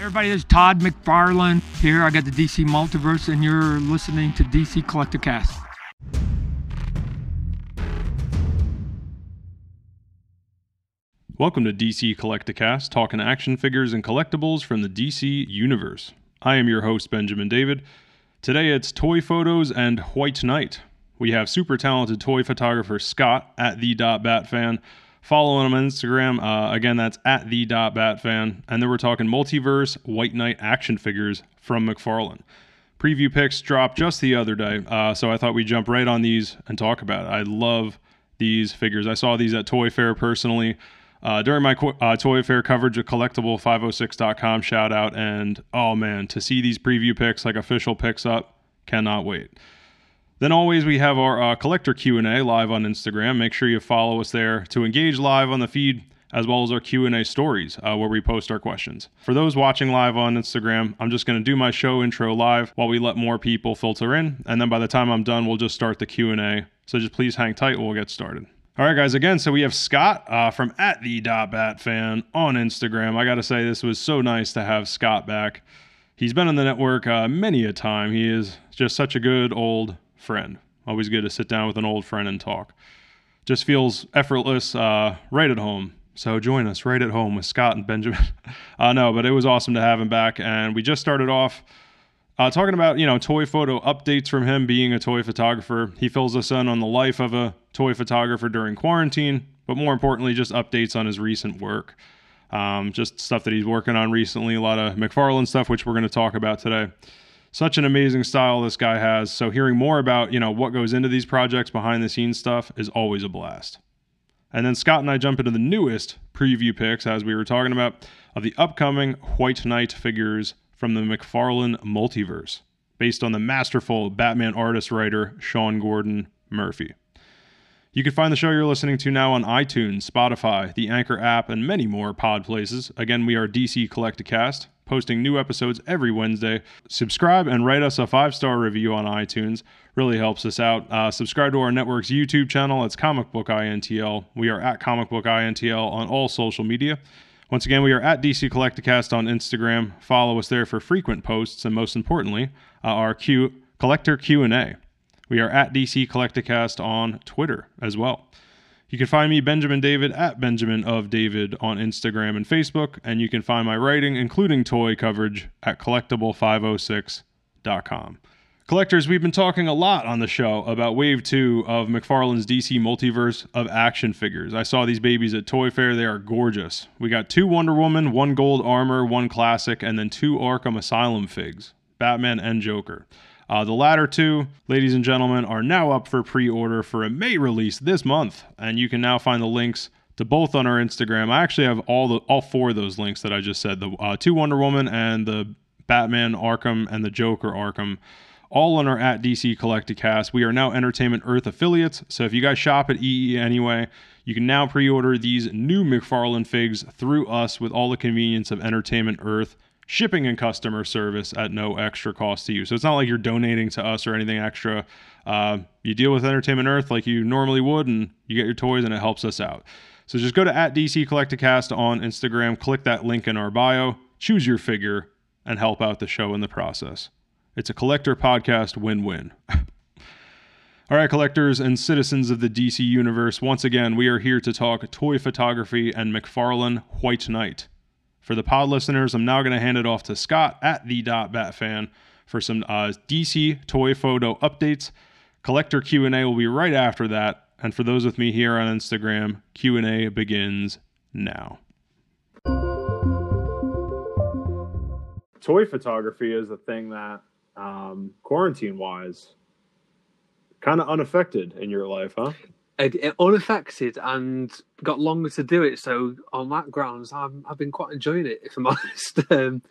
Everybody, this is Todd McFarlane here. I got the DC Multiverse, and you're listening to DC Collecticast. Welcome to DC Collecticast, talking action figures and collectibles from the DC universe. I am your host, Benjamin David. Today it's toy photos and White Knight. We have super talented toy photographer Scott at the Batfan. Follow him on Instagram. Uh, again, that's at the dot bat fan. And then we're talking multiverse White Knight action figures from McFarlane. Preview pics dropped just the other day, uh, so I thought we'd jump right on these and talk about it. I love these figures. I saw these at Toy Fair personally. Uh, during my uh, Toy Fair coverage of Collectible506.com, shout out. And oh man, to see these preview pics, like official pics up, cannot wait. Then always we have our uh, collector Q&A live on Instagram. Make sure you follow us there to engage live on the feed as well as our Q&A stories uh, where we post our questions. For those watching live on Instagram, I'm just going to do my show intro live while we let more people filter in, and then by the time I'm done, we'll just start the Q&A. So just please hang tight, we'll get started. All right, guys. Again, so we have Scott uh, from at the dot Bat fan on Instagram. I got to say, this was so nice to have Scott back. He's been on the network uh, many a time. He is just such a good old friend. Always good to sit down with an old friend and talk. Just feels effortless, uh, right at home. So join us right at home with Scott and Benjamin. uh, no, but it was awesome to have him back, and we just started off uh, talking about, you know, toy photo updates from him being a toy photographer. He fills us in on the life of a toy photographer during quarantine, but more importantly, just updates on his recent work. Um, just stuff that he's working on recently, a lot of McFarlane stuff, which we're going to talk about today. Such an amazing style this guy has. So hearing more about, you know, what goes into these projects, behind the scenes stuff is always a blast. And then Scott and I jump into the newest preview pics, as we were talking about, of the upcoming White Knight figures from the McFarlane multiverse, based on the masterful Batman artist writer Sean Gordon Murphy. You can find the show you're listening to now on iTunes, Spotify, the Anchor app, and many more pod places. Again, we are DC Collecticast, posting new episodes every Wednesday. Subscribe and write us a five star review on iTunes. Really helps us out. Uh, subscribe to our network's YouTube channel. It's Comic Book INTL. We are at Comic Book INTL on all social media. Once again, we are at DC Collecticast on Instagram. Follow us there for frequent posts and most importantly, uh, our Q collector Q&A. We are at DC Collecticast on Twitter as well. You can find me, Benjamin David, at Benjamin of David on Instagram and Facebook, and you can find my writing, including toy coverage, at collectible506.com. Collectors, we've been talking a lot on the show about Wave 2 of McFarlane's DC multiverse of action figures. I saw these babies at Toy Fair. They are gorgeous. We got two Wonder Woman, one Gold Armor, one Classic, and then two Arkham Asylum figs Batman and Joker. Uh, the latter two, ladies and gentlemen, are now up for pre order for a May release this month, and you can now find the links to both on our Instagram. I actually have all the all four of those links that I just said the uh, two Wonder Woman and the Batman Arkham and the Joker Arkham all on our at DC Collecticast. We are now Entertainment Earth affiliates, so if you guys shop at EE anyway, you can now pre-order these new McFarlane figs through us with all the convenience of Entertainment Earth shipping and customer service at no extra cost to you. So it's not like you're donating to us or anything extra. Uh, you deal with Entertainment Earth like you normally would, and you get your toys, and it helps us out. So just go to at DC Collecticast on Instagram, click that link in our bio, choose your figure, and help out the show in the process. It's a collector podcast win win. All right, collectors and citizens of the DC universe, once again, we are here to talk toy photography and McFarlane White Knight. For the pod listeners, I'm now going to hand it off to Scott at the dot Batfan for some uh, DC toy photo updates. Collector Q&A will be right after that, and for those with me here on Instagram, Q&A begins now. Toy photography is a thing that um, quarantine wise, kind of unaffected in your life, huh? It, it, unaffected and got longer to do it. So on that grounds, i have been quite enjoying it. If I'm honest, um,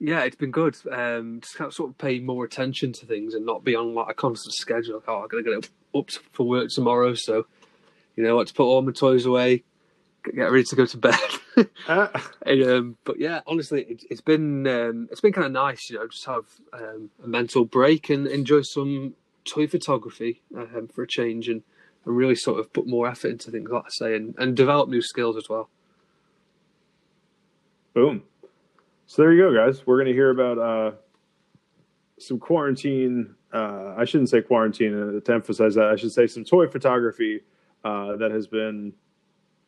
yeah, it's been good. Um, just kind of sort of pay more attention to things and not be on like a constant schedule. Like, oh, I gotta get up for work tomorrow, so you know I what to put all my toys away, get ready to go to bed. uh. and, um, but yeah, honestly, it, has been um, it's been kind of nice, you know, just have um, a mental break and enjoy some toy photography um, for a change, and, and really sort of put more effort into things, like I say, and, and develop new skills as well. Boom. So there you go, guys. We're going to hear about uh, some quarantine. Uh, I shouldn't say quarantine uh, to emphasize that. I should say some toy photography uh, that has been,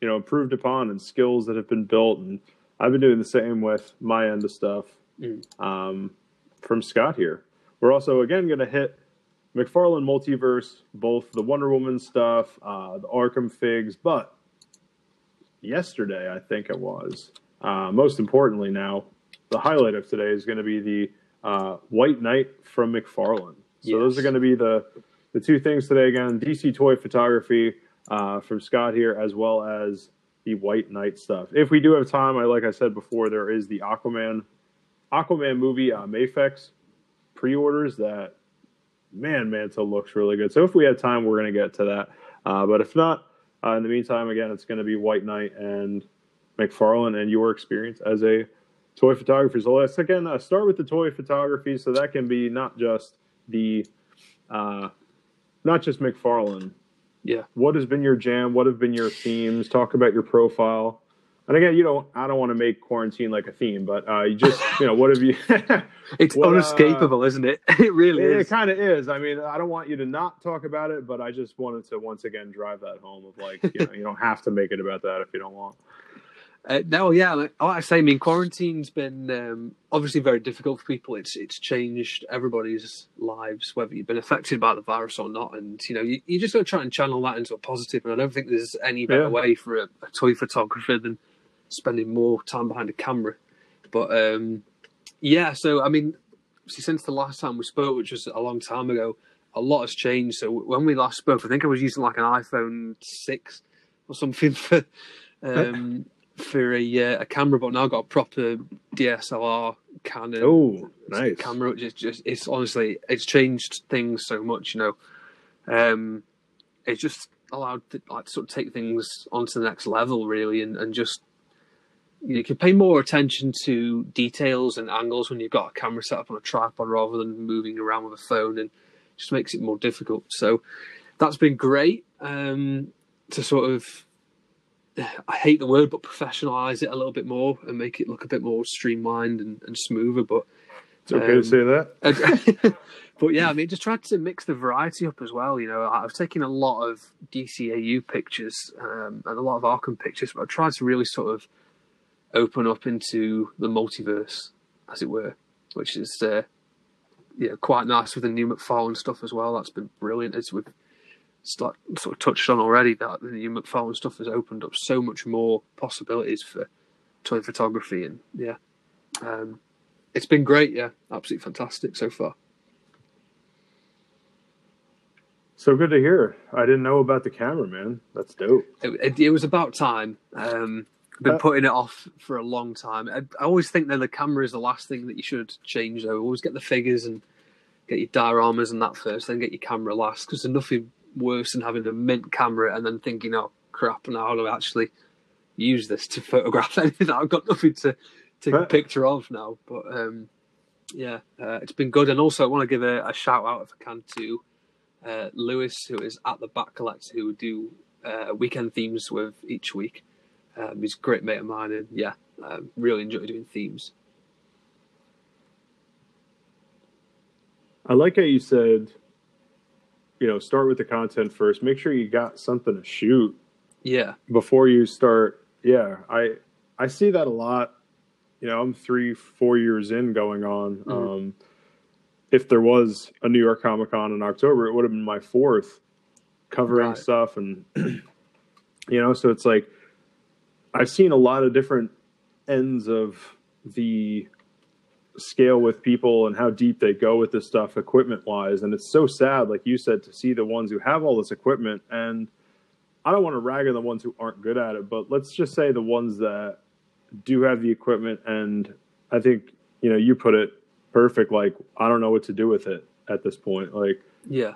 you know, improved upon and skills that have been built. And I've been doing the same with my end of stuff Mm. um, from Scott here. We're also again going to hit McFarlane Multiverse, both the Wonder Woman stuff, uh, the Arkham figs, but yesterday I think it was. Uh, most importantly, now the highlight of today is going to be the uh, White Knight from McFarlane. So those are going to be the the two things today. Again, DC toy photography uh, from Scott here, as well as the White Knight stuff. If we do have time, I like I said before, there is the Aquaman Aquaman movie uh, Mafex pre-orders that man Mantle looks really good. So if we have time, we're going to get to that. Uh, but if not, uh, in the meantime, again, it's going to be White Knight and McFarlane and your experience as a toy photographer. So let's again uh, start with the toy photography. So that can be not just the, uh, not just McFarlane. Yeah. What has been your jam? What have been your themes? Talk about your profile. And again, you don't. I don't want to make quarantine like a theme, but uh, you just, you know, what have you? It's What, uh, unescapable, isn't it? It really It, is. It kind of is. I mean, I don't want you to not talk about it, but I just wanted to once again drive that home of like, you know, you don't have to make it about that if you don't want. Uh, no, yeah, like, like I say, I mean, quarantine's been um, obviously very difficult for people. It's it's changed everybody's lives, whether you've been affected by the virus or not. And you know, you, you just got to try and channel that into a positive. And I don't think there's any better Yeah. way for a, a toy photographer than spending more time behind a camera. But um, yeah, so I mean, see, since the last time we spoke, which was a long time ago, a lot has changed. So when we last spoke, I think I was using like an iPhone six or something for um, for a uh, a camera, but now I've got a proper DSLR Canon Oh, nice. camera. Which is just it's honestly it's changed things so much. You know, um, it's just allowed to like sort of take things onto the next level, really, and and just you, can pay more attention to details and angles when you've got a camera set up on a tripod rather than moving around with a phone, and just makes it more difficult. So that's been great um, to sort of. I hate the word, but professionalize it a little bit more and make it look a bit more streamlined and, and smoother. But It's okay Um, to say that. but yeah, I mean, just tried to mix the variety up as well. You know, I've taken a lot of DCAU pictures um, and a lot of Arkham pictures, but I tried to really sort of open up into the multiverse, as it were, which is uh, yeah quite nice with the new McFarlane stuff as well. That's been brilliant. As we've start, sort of touched on already, that the new McFarlane stuff has opened up so much more possibilities for toy photography, and yeah. Um, it's been great, yeah, absolutely fantastic so far. So good to hear. I didn't know about the camera, man. That's dope. It, it, it was about time. Um, been Uh, putting it off for a long time. I, I always think that the camera is the last thing that you should change, though. Always get the figures and get your dioramas and that first, then get your camera last, because there's nothing worse than having a mint camera and then thinking, oh crap, now how do I actually use this to photograph anything? I've got nothing to take a picture of now. But um, yeah, uh, it's been good. And also, I want to give a, a shout out, if I can, to uh, Lewis, who is at the Back Collector, who do uh, weekend themes with each week. Um, he's a great mate of mine, and yeah, um, really enjoy doing themes. I like how you said, you know, start with the content first. Make sure you got something to shoot Yeah, before you start. Yeah, I I see that a lot. You know, I'm three, four years in going on. Mhm. Um, if there was a New York Comic Con in October, it would have been my fourth covering Right. stuff, and you know, so it's like I've seen a lot of different ends of the scale with people and how deep they go with this stuff equipment wise and it's so sad like you said to see the ones who have all this equipment and i don't want to rag on the ones who aren't good at it but let's just say the ones that do have the equipment and i think you know you put it perfect like i don't know what to do with it at this point like yeah,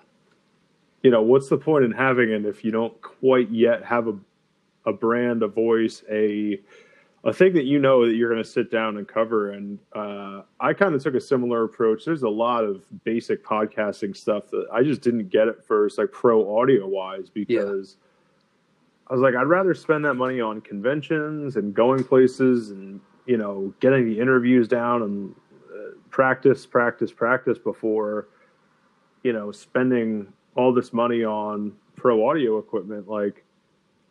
you know what's the point in having it if you don't quite yet have a a brand a voice a a thing that you know that you're going to sit down and cover. And uh, i kind of took a similar approach. There's a lot of basic podcasting stuff that i just didn't get at first like pro audio wise because i was like i'd rather spend that money on conventions and going places and you know, getting the interviews down and uh, practice, practice, practice before, you know, spending all this money on pro audio equipment. Like,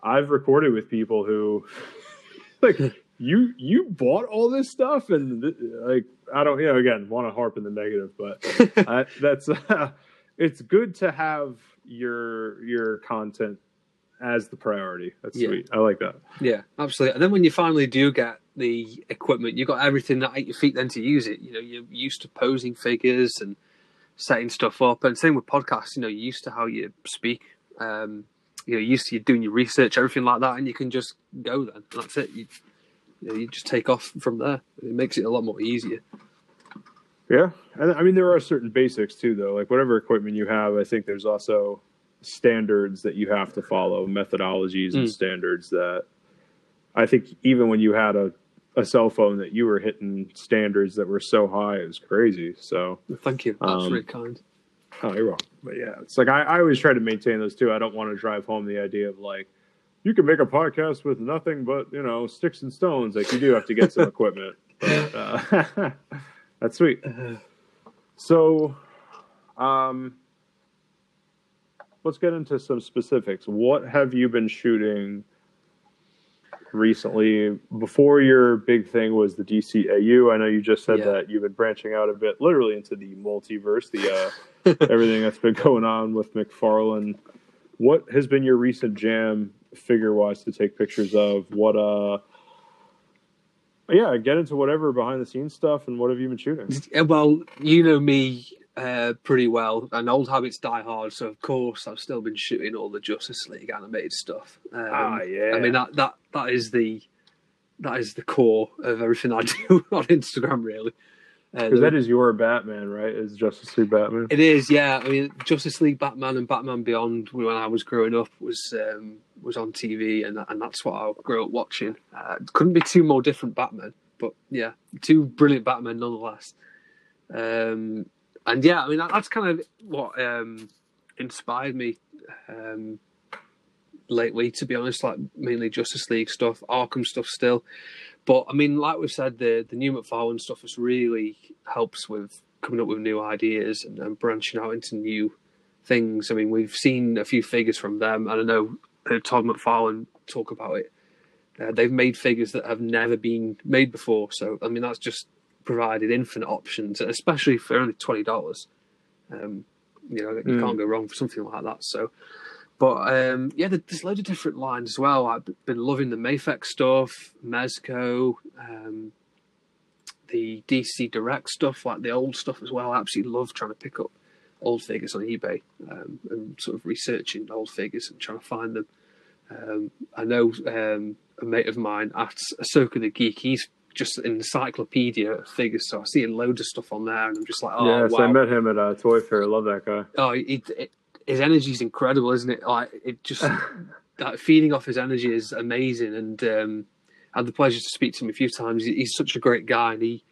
I've recorded with people who, like, you you bought all this stuff and th- like I don't you know again want to harp in the negative, but I, that's uh, it's good to have your your content as the priority. That's Yeah. sweet. I like that. Yeah, absolutely. And then when you finally do get the equipment, you've got everything at your feet then to use it. You know, you're used to posing figures and setting stuff up. And same with podcasts, you know, you're used to how you speak. Um, you know, you're used to doing your research, everything like that, and you can just go then. That's it. You, you, know, you just take off from there. It makes it a lot more easier. Yeah, and I mean there are certain basics too, though. Like whatever equipment you have, I think there's also standards that you have to follow, methodologies and Mm. standards that I think even when you had a a cell phone that you were hitting standards that were so high, it was crazy. So Thank you. That's Um, really kind. Oh, you're welcome. But yeah, it's like I, I always try to maintain those too. I don't want to drive home the idea of like you can make a podcast with nothing but you know sticks and stones. Like you do have to get some equipment. But, uh, that's sweet. So, um, let's get into some specifics. What have you been shooting recently? Before your big thing was the DCAU. I know you just said Yeah. that you've been branching out a bit, literally into the multiverse, the uh, everything that's been going on with McFarlane. What has been your recent jam figure wise to take pictures of? What uh yeah, get into whatever behind the scenes stuff and what have you been shooting? Well, you know me uh, pretty well, and old habits die hard. So of course, I've still been shooting all the Justice League animated stuff. Um, Ah, yeah. I mean that that that is the that is the core of everything I do on Instagram, really. Uh, Because that is your Batman, right? Is Justice League Batman? it is, yeah. I mean, Justice League, Batman, and Batman Beyond when I was growing up was um, was on TV, and and that's what I grew up watching. Uh, couldn't be two more different Batmen, but yeah, two brilliant Batmen nonetheless. Um, and yeah, I mean that, that's kind of what um, inspired me um, lately. To be honest, like mainly Justice League stuff, Arkham stuff still. But I mean, like we've said, the the new McFarlane stuff has really helps with coming up with new ideas and, and branching out into new things. I mean, we've seen a few figures from them, and I know uh, Todd McFarlane talk about it. Uh, they've made figures that have never been made before. So I mean, that's just provided infinite options, especially for only twenty dollars. Um, you know, you Mm. can't go wrong for something like that. So. But um, yeah, there's loads of different lines as well. I've been loving the Mafex stuff, Mezco, um, the DC Direct stuff, like the old stuff as well. I absolutely love trying to pick up old figures on eBay um, and sort of researching old figures and trying to find them. Um, I know um, a mate of mine at Ahsoka the Geek, he's just an encyclopedia of figures, so I see loads of stuff on there, and I'm just like, oh, yes, wow. I met him at a toy fair. I Love that guy. Oh, it, his energy is incredible, isn't it? Like it just that feeding off his energy is amazing. And um, I had the pleasure to speak to him a few times. He's such a great guy, and he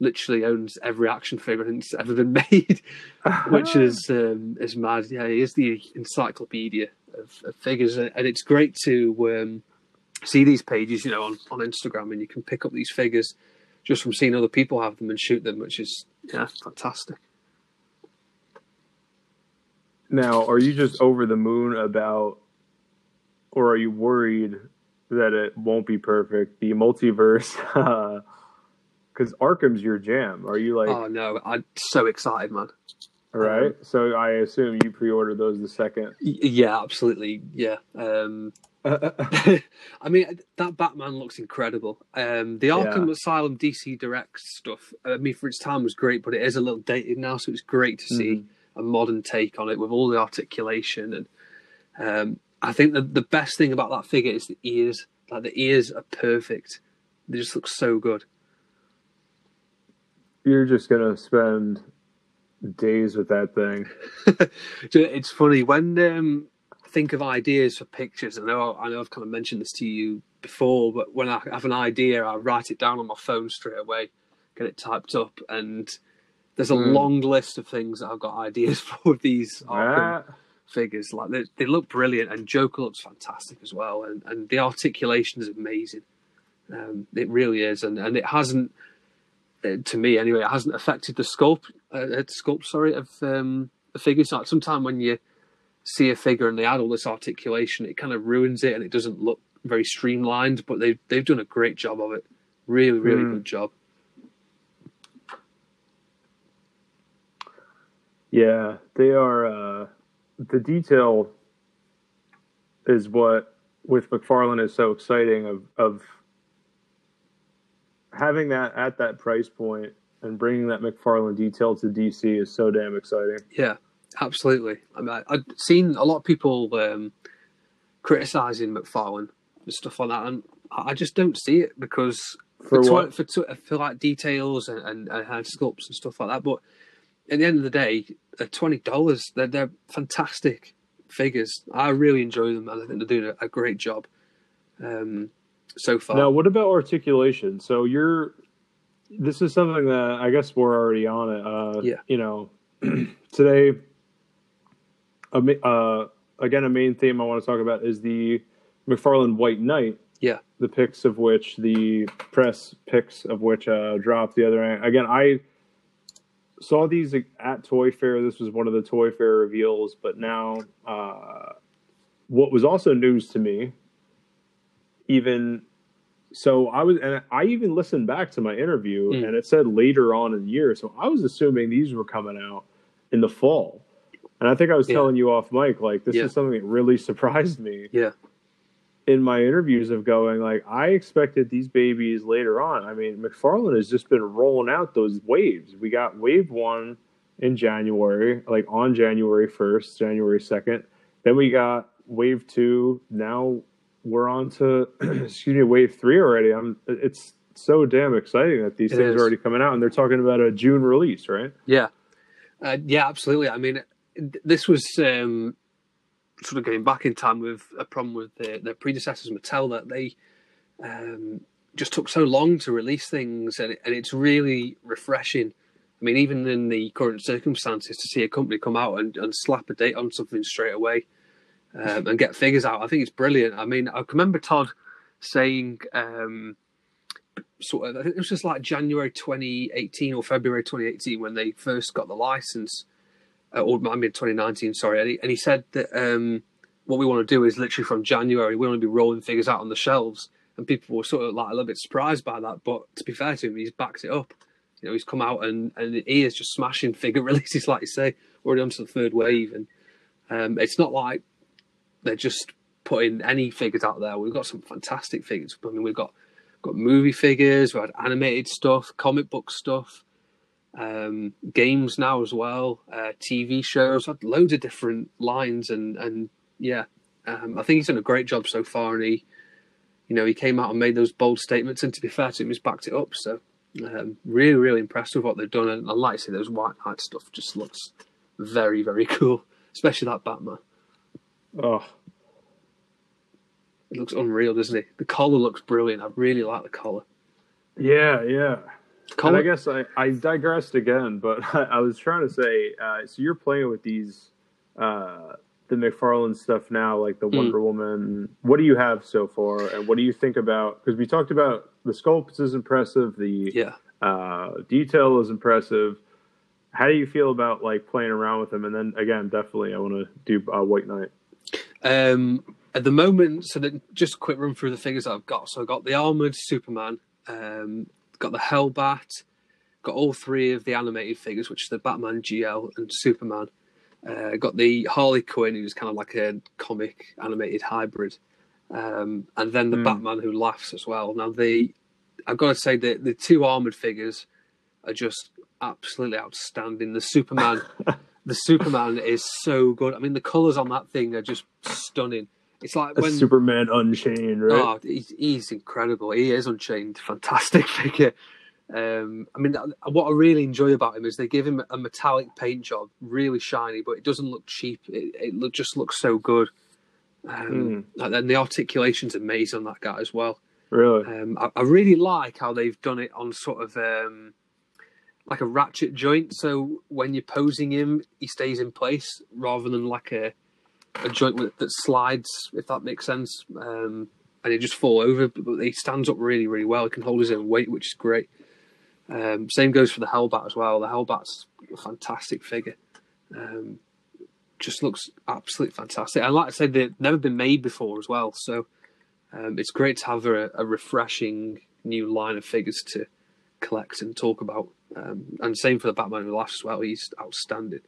literally owns every action figure that's ever been made, which is um, is mad. Yeah, he is the encyclopedia of, of figures, and it's great to um, see these pages, you know, on, on Instagram, and you can pick up these figures just from seeing other people have them and shoot them, which is yeah, fantastic. Now, are you just over the moon about, or are you worried that it won't be perfect? The multiverse, because Arkham's your jam. Are you like, oh no, I'm so excited, man. all right? So I assume you pre-ordered those the second. Y- Yeah, absolutely. Yeah. Um, I mean, that Batman looks incredible. Um, the Arkham Yeah. Asylum DC Direct stuff, I mean, for its time was great, but it is a little dated now, so it's great to see a modern take on it with all the articulation. And um, I think the, the best thing about that figure is the ears. Like, the ears are perfect. They just look so good. You're just gonna spend days with that thing. It's funny when um, I think of ideas for pictures. I know I know I've kind of mentioned this to you before, but when I have an idea, I write it down on my phone straight away, get it typed up, and there's a Mm. long list of things that I've got ideas for these Arkham Ah, figures. Like they, they look brilliant, and Joker looks fantastic as well, and, and the articulation is amazing. Um, it really is, and and it hasn't, uh, to me anyway, it hasn't affected the sculpt, uh, uh, sculpt, sorry, of um, the figures. Like sometimes when you see a figure and they add all this articulation, it kind of ruins it and it doesn't look very streamlined. But they've they've done a great job of it. Really, really Mm. good job. Yeah, they are. Uh, the detail is what with McFarlane is so exciting of of having that at that price point and bringing that McFarlane detail to DC is so damn exciting. Yeah, absolutely. I mean, I, I've seen a lot of people um, criticizing McFarlane and stuff like that, and I just don't see it because For tw- what? for, tw- for like details and, and, and hand sculpts and stuff like that. But at the end of the day, at twenty dollars, they're they're fantastic figures. I really enjoy them, and I think they're doing a, a great job um, so far. Now, what about articulation? So you're. This is something that I guess we're already on it. Uh, Yeah. You know, today, a, uh, again, a main theme I want to talk about is the McFarlane White Knight. Yeah. The pics of which the press pics of which uh, dropped the other night. Again, I saw these at Toy Fair. This was one of the Toy Fair reveals, but now uh, what was also news to me, even so, I was and I even listened back to my interview, Mm. and it said later on in the year. So I was assuming these were coming out in the fall, and I think I was Yeah. telling you off mic like this Yeah. is something that really surprised me Yeah, in my interviews of going like I expected these babies later on. I mean, McFarlane has just been rolling out those waves. We got wave one in January, like on January first, January second. Then we got wave two. Now we're on to excuse me, wave three already. I'm it's so damn exciting that these It things is. are already coming out and they're talking about a June release, right? yeah, uh, yeah, absolutely. I mean, this was um, sort of going back in time with a problem with their, their predecessors, Mattel, that they um, just took so long to release things, and, it, and it's really refreshing. I mean, even in the current circumstances, to see a company come out and, and slap a date on something straight away um, and get figures out, I think it's brilliant. I mean, I remember Todd saying, um, sort of, I think it was just like January 2018 or February 2018 when they first got the license, uh, or I mean 2019, sorry, and he, and he said that um, what we want to do is literally from January, we want to be rolling figures out on the shelves. And people were sort of like a little bit surprised by that. But to be fair to him, he's backed it up. You know, he's come out and, and he is just smashing figure releases, like you say, already onto the third wave. And um, it's not like they're just putting any figures out there. We've got some fantastic figures. I mean, we've got got movie figures, we've had animated stuff, comic book stuff, um, games now as well, uh, TV shows, had loads of different lines, and and yeah, um, I think he's done a great job so far, and he, you know, he came out and made those bold statements, and to be fair to him, he's backed it up. So, um, really, really impressed with what they've done, and I like to say those White Knight stuff just looks very, very cool, especially that Batman. Oh, It looks unreal, doesn't it? The collar looks brilliant. I really like the collar. yeah, yeah. And I guess I, I digressed again, but I, I was trying to say, uh, so you're playing with these, uh, the McFarlane stuff now, like the Mm. Wonder Woman. What do you have so far, and what do you think about? Because we talked about the sculpt is impressive, the yeah. uh, detail is impressive. How do you feel about like playing around with them? And then again, definitely, I want to do uh, White Knight. Um, at the moment, so that, just a quick run through the figures I've got. So I've got the armored Superman, um, got the Hellbat, got all three of the animated figures, which is the Batman GL and Superman. Uh, got the Harley Quinn, who's kind of like a comic animated hybrid, um, and then the Hmm. Batman who laughs as well. Now the, I've got to say that the two armored figures are just absolutely outstanding. The Superman, the Superman is so good. I mean, the colors on that thing are just stunning. It's like when Superman Unchained, right? oh, he's, he's incredible. He is unchained, fantastic figure. Um, I mean, what I really enjoy about him is they give him a metallic paint job, really shiny, but it doesn't look cheap. It, it look, just looks so good. Um, And then the articulation's amazing on that guy as well. really? Um, I, I really like how they've done it on sort of um, like a ratchet joint. So when you're posing him, he stays in place rather than like a a joint that slides, if that makes sense. Um, and he just fall over. But he stands up really, really well. He can hold his own weight, which is great. Um, same goes for the Hellbat as well. The Hellbat's a fantastic figure. Um, just looks absolutely fantastic. And like I said, they've never been made before as well. So um, it's great to have a, a, refreshing new line of figures to collect and talk about. Um, and same for the Batman Who Laughs as well. He's outstanding.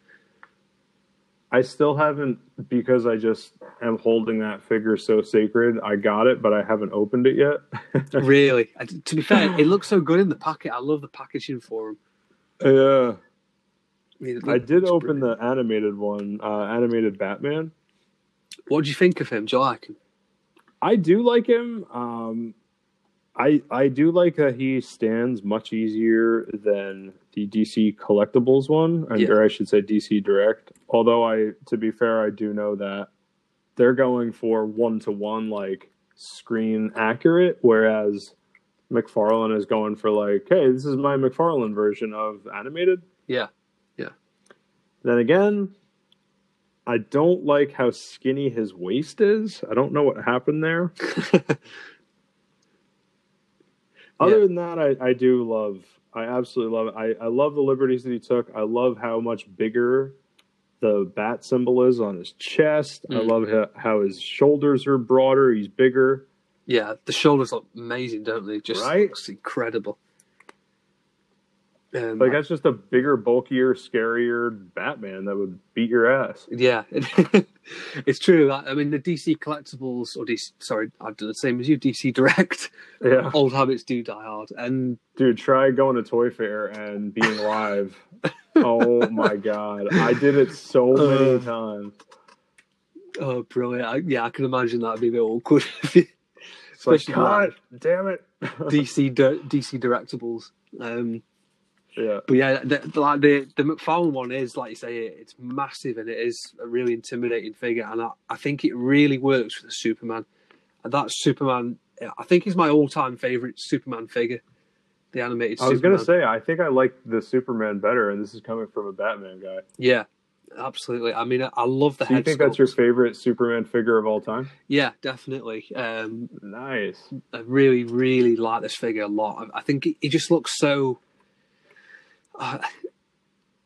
I still haven't because I just am holding that figure so sacred. I got it, but I haven't opened it yet. really? To be fair, it looks so good in the packet. I love the packaging for him. Yeah. I, mean, I did open brilliant. the animated one, uh, animated Batman. What do you think of him? Do you like him? I do like him. Um, I I do like that he stands much easier than the DC collectibles one, yeah. or I should say DC Direct. Although I, to be fair, I do know that they're going for one to one like screen accurate, whereas McFarlane is going for like, hey, this is my McFarlane version of animated. Yeah, yeah. Then again, I don't like how skinny his waist is. I don't know what happened there. Other yeah. than that, I, I do love. I absolutely love it. I, I love the liberties that he took. I love how much bigger the bat symbol is on his chest. Mm. I love how, how his shoulders are broader. He's bigger. Yeah, the shoulders look amazing, don't they? Just right? looks incredible. Um, like that's just a bigger, bulkier, scarier Batman that would beat your ass. Yeah, it's true. I mean, the DC collectibles, or DC, sorry, I've done the same as you. DC Direct. Yeah. Old habits do die hard, and dude, try going to Toy Fair and being live. oh my god, I did it so many uh, times. Oh, brilliant! I, yeah, I can imagine that'd be a bit awkward. Especially like, God, damn it! DC DC Directables. Um, yeah. But yeah, the, the, like the the McFarlane one is like you say, it's massive and it is a really intimidating figure, and I, I think it really works for the Superman. And that Superman, I think, is my all-time favorite Superman figure. The animated. I was going to say, I think I like the Superman better, and this is coming from a Batman guy. Yeah, absolutely. I mean, I love the. Do you think sculpt. that's your favorite Superman figure of all time? Yeah, definitely. Um, nice. I really, really like this figure a lot. I think he just looks so uh,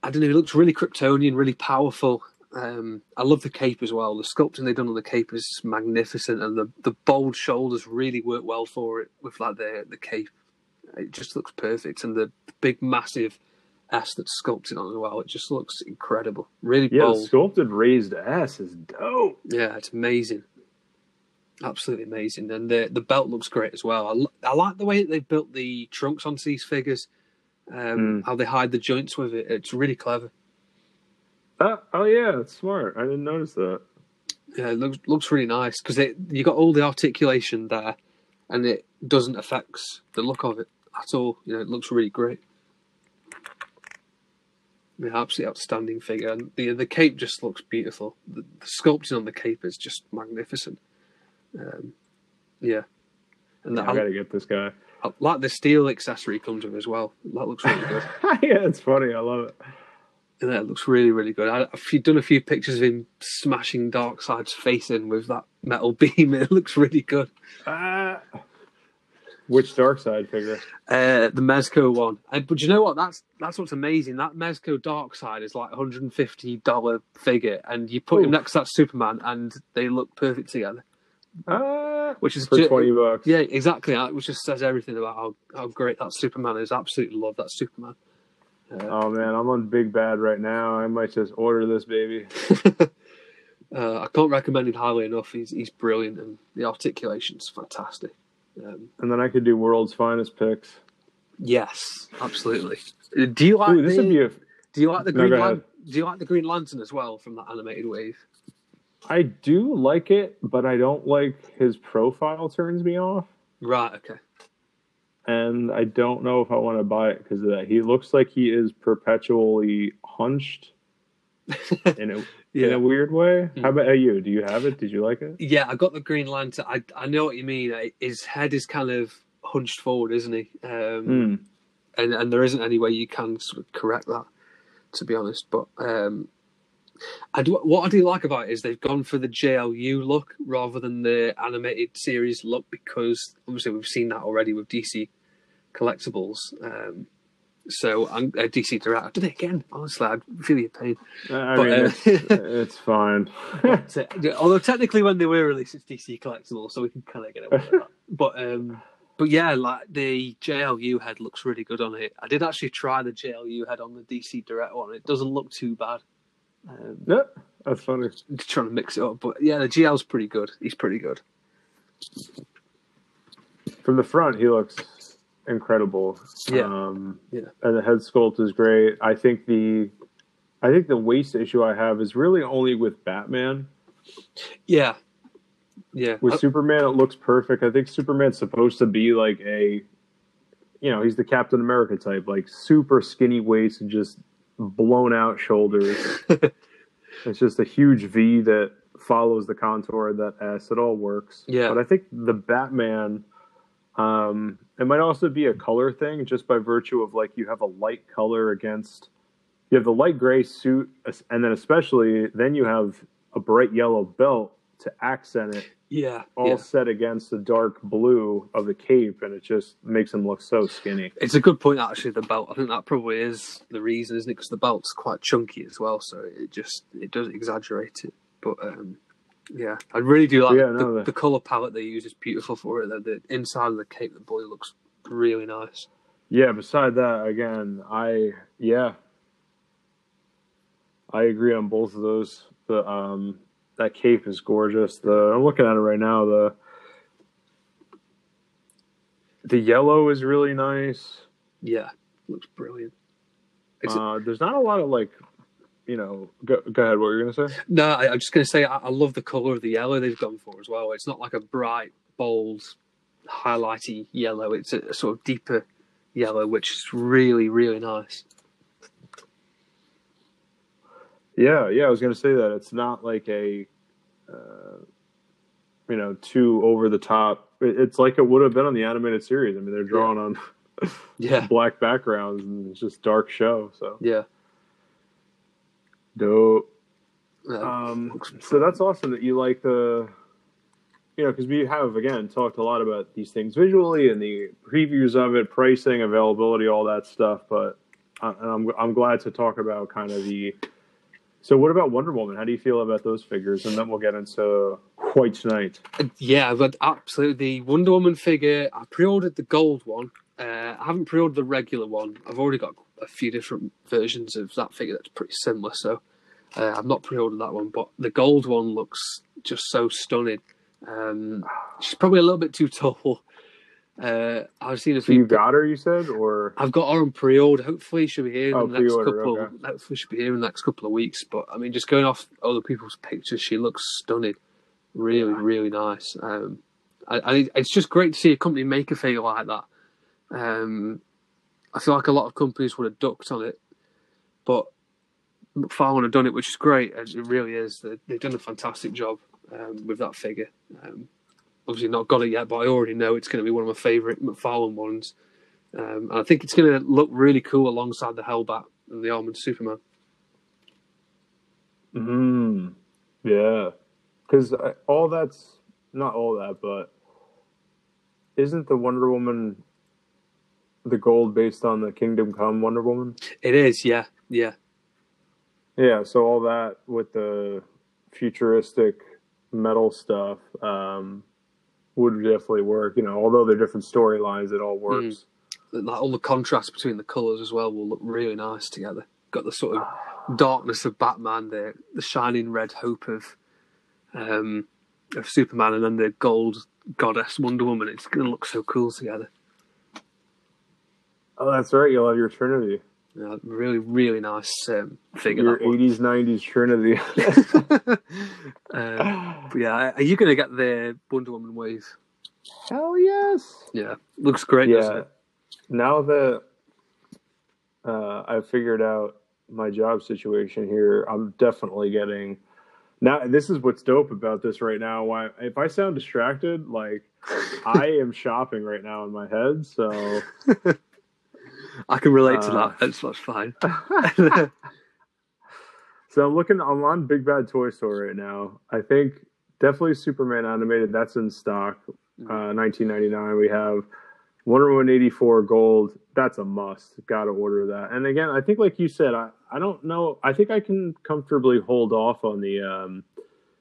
I don't know. He looks really Kryptonian, really powerful. Um, I love the cape as well. The sculpting they've done on the cape is magnificent, and the, the bold shoulders really work well for it with like the the cape. It just looks perfect, and the big massive S that's sculpted on as well. It just looks incredible. Really yeah, bold. sculpted raised S is dope. Yeah, it's amazing. Absolutely amazing, and the the belt looks great as well. I, I like the way that they've built the trunks onto these figures um, mm. how they hide the joints with it. It's really clever. Uh, oh yeah, it's smart. I didn't notice that. Yeah, it looks looks really nice because it you got all the articulation there, and it doesn't affect the look of it at all. You know, it looks really great. Yeah, absolutely outstanding figure, and the the cape just looks beautiful. The, the sculpting on the cape is just magnificent. Um, yeah, and yeah, the, I gotta get this guy. I like the steel accessory comes with as well. That looks really good. yeah, it's funny. I love it. And that looks really, really good. I, have done a few pictures of him smashing Darkseid's face in with that metal beam. It looks really good. Uh, which Darkseid figure? Uh, the Mezco one. And, but you know what? That's that's what's amazing. That Mezco Darkseid is like a hundred and fifty dollar figure, and you put Ooh. him next to that Superman, and they look perfect together. Uh, which is for ju- twenty bucks. Yeah, exactly. Which just says everything about how, how great that Superman is. Absolutely love that Superman. Uh, oh man, I'm on Big Bad right now. I might just order this baby. uh, I can't recommend it highly enough. He's he's brilliant and the articulation's fantastic. Um, and then I could do world's finest picks. Yes, absolutely. Do you like Ooh, this the, would be a, Do you like the green? No, do you like the Green Lantern as well from that animated wave? I do like it, but I don't like his profile turns me off. Right. Okay. And I don't know if I want to buy it because of that. He looks like he is perpetually hunched in a yeah. in a weird way. Mm. How about you? Do you have it? Did you like it? Yeah, I got the Green Lantern. I I know what you mean. His head is kind of hunched forward, isn't he? Um, mm. And and there isn't any way you can sort of correct that, to be honest. But um, I do, what I do like about it is they've gone for the JLU look rather than the animated series look because obviously we've seen that already with DC collectibles. Um, so I'm uh, DC Direct. I did it again. Honestly, I feel your pain. I But, mean, uh, it's, it's fine. So, although technically when they were released, it's DC collectible, so we can kind of get away with that. But um, but yeah, like the JLU head looks really good on it. I did actually try the JLU head on the DC Direct one. It doesn't look too bad. Um, yeah, that's funny. just trying to mix it up, but yeah, the GL's pretty good. He's pretty good. From the front, he looks incredible. Yeah. Um, Yeah. And the head sculpt is great. I think the, I think the waist issue I have is really only with Batman. Yeah, yeah. With Uh, Superman, it looks perfect. I think Superman's supposed to be like a, you know, he's the Captain America type, like super skinny waist and just blown out shoulders. it's just a huge V that follows the contour of that S. It all works. Yeah. But I think the Batman, um, it might also be a color thing just by virtue of like you have a light color against, you have the light gray suit, and then especially then you have a bright yellow belt to accent it yeah, all yeah. set against the dark blue of the cape, and it just makes him look so skinny. It's a good point, actually. The belt. I think that probably is the reason, isn't it? Because the belt's quite chunky as well, so it just it does exaggerate it. But um, yeah, I really do like Yeah, the, the- the color palette they use is beautiful for it. The, the inside of the cape, the boy looks really nice. Yeah. Beside that, again, I yeah, I agree on both of those. The um, that cape is gorgeous. The I'm looking at it right now. The the yellow is really nice. Yeah, looks brilliant. Uh, there's not a lot of like, you know. Go, go ahead. What were you gonna say? No, I, I'm just going to say I, I love the color of the yellow they've gone for as well. It's not like a bright, bold, highlighty yellow. It's a, a sort of deeper yellow, which is really, really nice. Yeah, yeah, I was gonna say that it's not like a, uh, you know, too over the top. It's like it would have been on the animated series. I mean, they're drawn on Yeah, black backgrounds and it's just dark show. So yeah. dope. Uh, Um, so that's awesome that you like the, you know, because we have again talked a lot about these things visually and the previews of it, pricing, availability, all that stuff. But uh, and I'm I'm glad to talk about kind of the. So what about Wonder Woman? How do you feel about those figures? And then we'll get into White Knight. Yeah, but absolutely. The Wonder Woman figure, I pre ordered the gold one. Uh, I haven't pre ordered the regular one. I've already got a few different versions of that figure that's pretty similar, so uh, I've not pre ordered that one. But the gold one looks just so stunning. Um, she's probably a little bit too tall. Uh, I've seen a So you few. got her, you said, or I've got her on pre-order. Hopefully, she'll be here in Oh, the next couple. okay. Hopefully, she'll be here in the next couple of weeks. But I mean, just going off other people's pictures, she looks stunning. Really, really nice. Um, I, I, it's just great to see a company make a figure like that. Um, I feel like a lot of companies would have ducked on it, but McFarlane have done it, which is great. It really is. They, they've done a fantastic job um, with that figure. Um, obviously, not got it yet, but I already know it's going to be one of my favourite McFarlane ones. Um, and I think it's going to look really cool alongside the Hellbat and the Armored Superman. Mm, yeah, because all that's not all that, but isn't the Wonder Woman the gold based on the Kingdom Come Wonder Woman? It is, yeah, yeah, Yeah, so all that with the futuristic metal stuff um, would definitely work. You know, although they're different storylines, it all works. like all the contrast between the colours as well will look really nice together. Got the sort of darkness of Batman, the the shining red hope of um, of Superman, and then the gold goddess Wonder Woman. It's going to look so cool together. Oh, that's right. You'll have your Trinity, Yeah, really, really nice um, figure. your. '80s '90s Trinity. um, yeah, are you going to get the Wonder Woman wave? Hell yes. Yeah, looks great. yeah. it? Now that uh, I've figured out my job situation here, I'm definitely getting. Now this is what's dope about this right now. Why, if I sound distracted, like I am shopping right now in my head. So I can relate to Uh, that. That's, that's fine. So I'm looking. I'm on Big Bad Toy Store right now. I think definitely Superman animated. That's in stock. Uh, 1999. We have Wonder Woman 84 Gold. That's a must. Got to order that. And again, I think like you said, I I don't know. I think I can comfortably hold off on the. Um,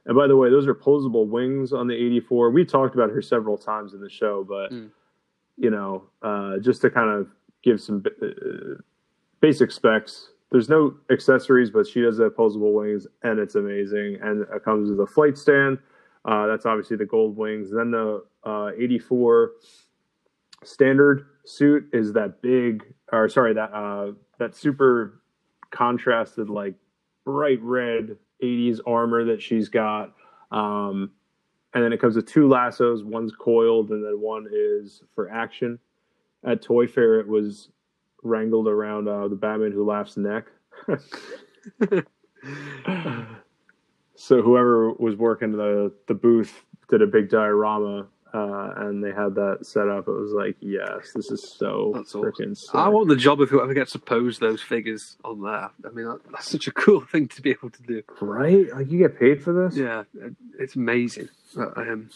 and by the way, those are posable wings on the 84. We talked about her several times in the show, but Mm. you know, uh, just to kind of give some uh, basic specs. There's no accessories, but she does have posable wings, and it's amazing. And it comes with a flight stand. Uh, that's obviously the gold wings. Then the uh, 84 standard suit is that big, or sorry, that uh, that super contrasted, like bright red 80s armor that she's got. Um, and then it comes with two lassos. One's coiled, and then one is for action. At Toy Fair, it was wrangled around uh, the Batman Who Laughs neck. so whoever was working the the booth did a big diorama, uh, and they had that set up. It was like, yes, this is so That's freaking. I want the job of whoever gets to pose those figures on there. I mean, that, that's such a cool thing to be able to do. right? Like you get paid for this? Yeah, it's amazing. Um,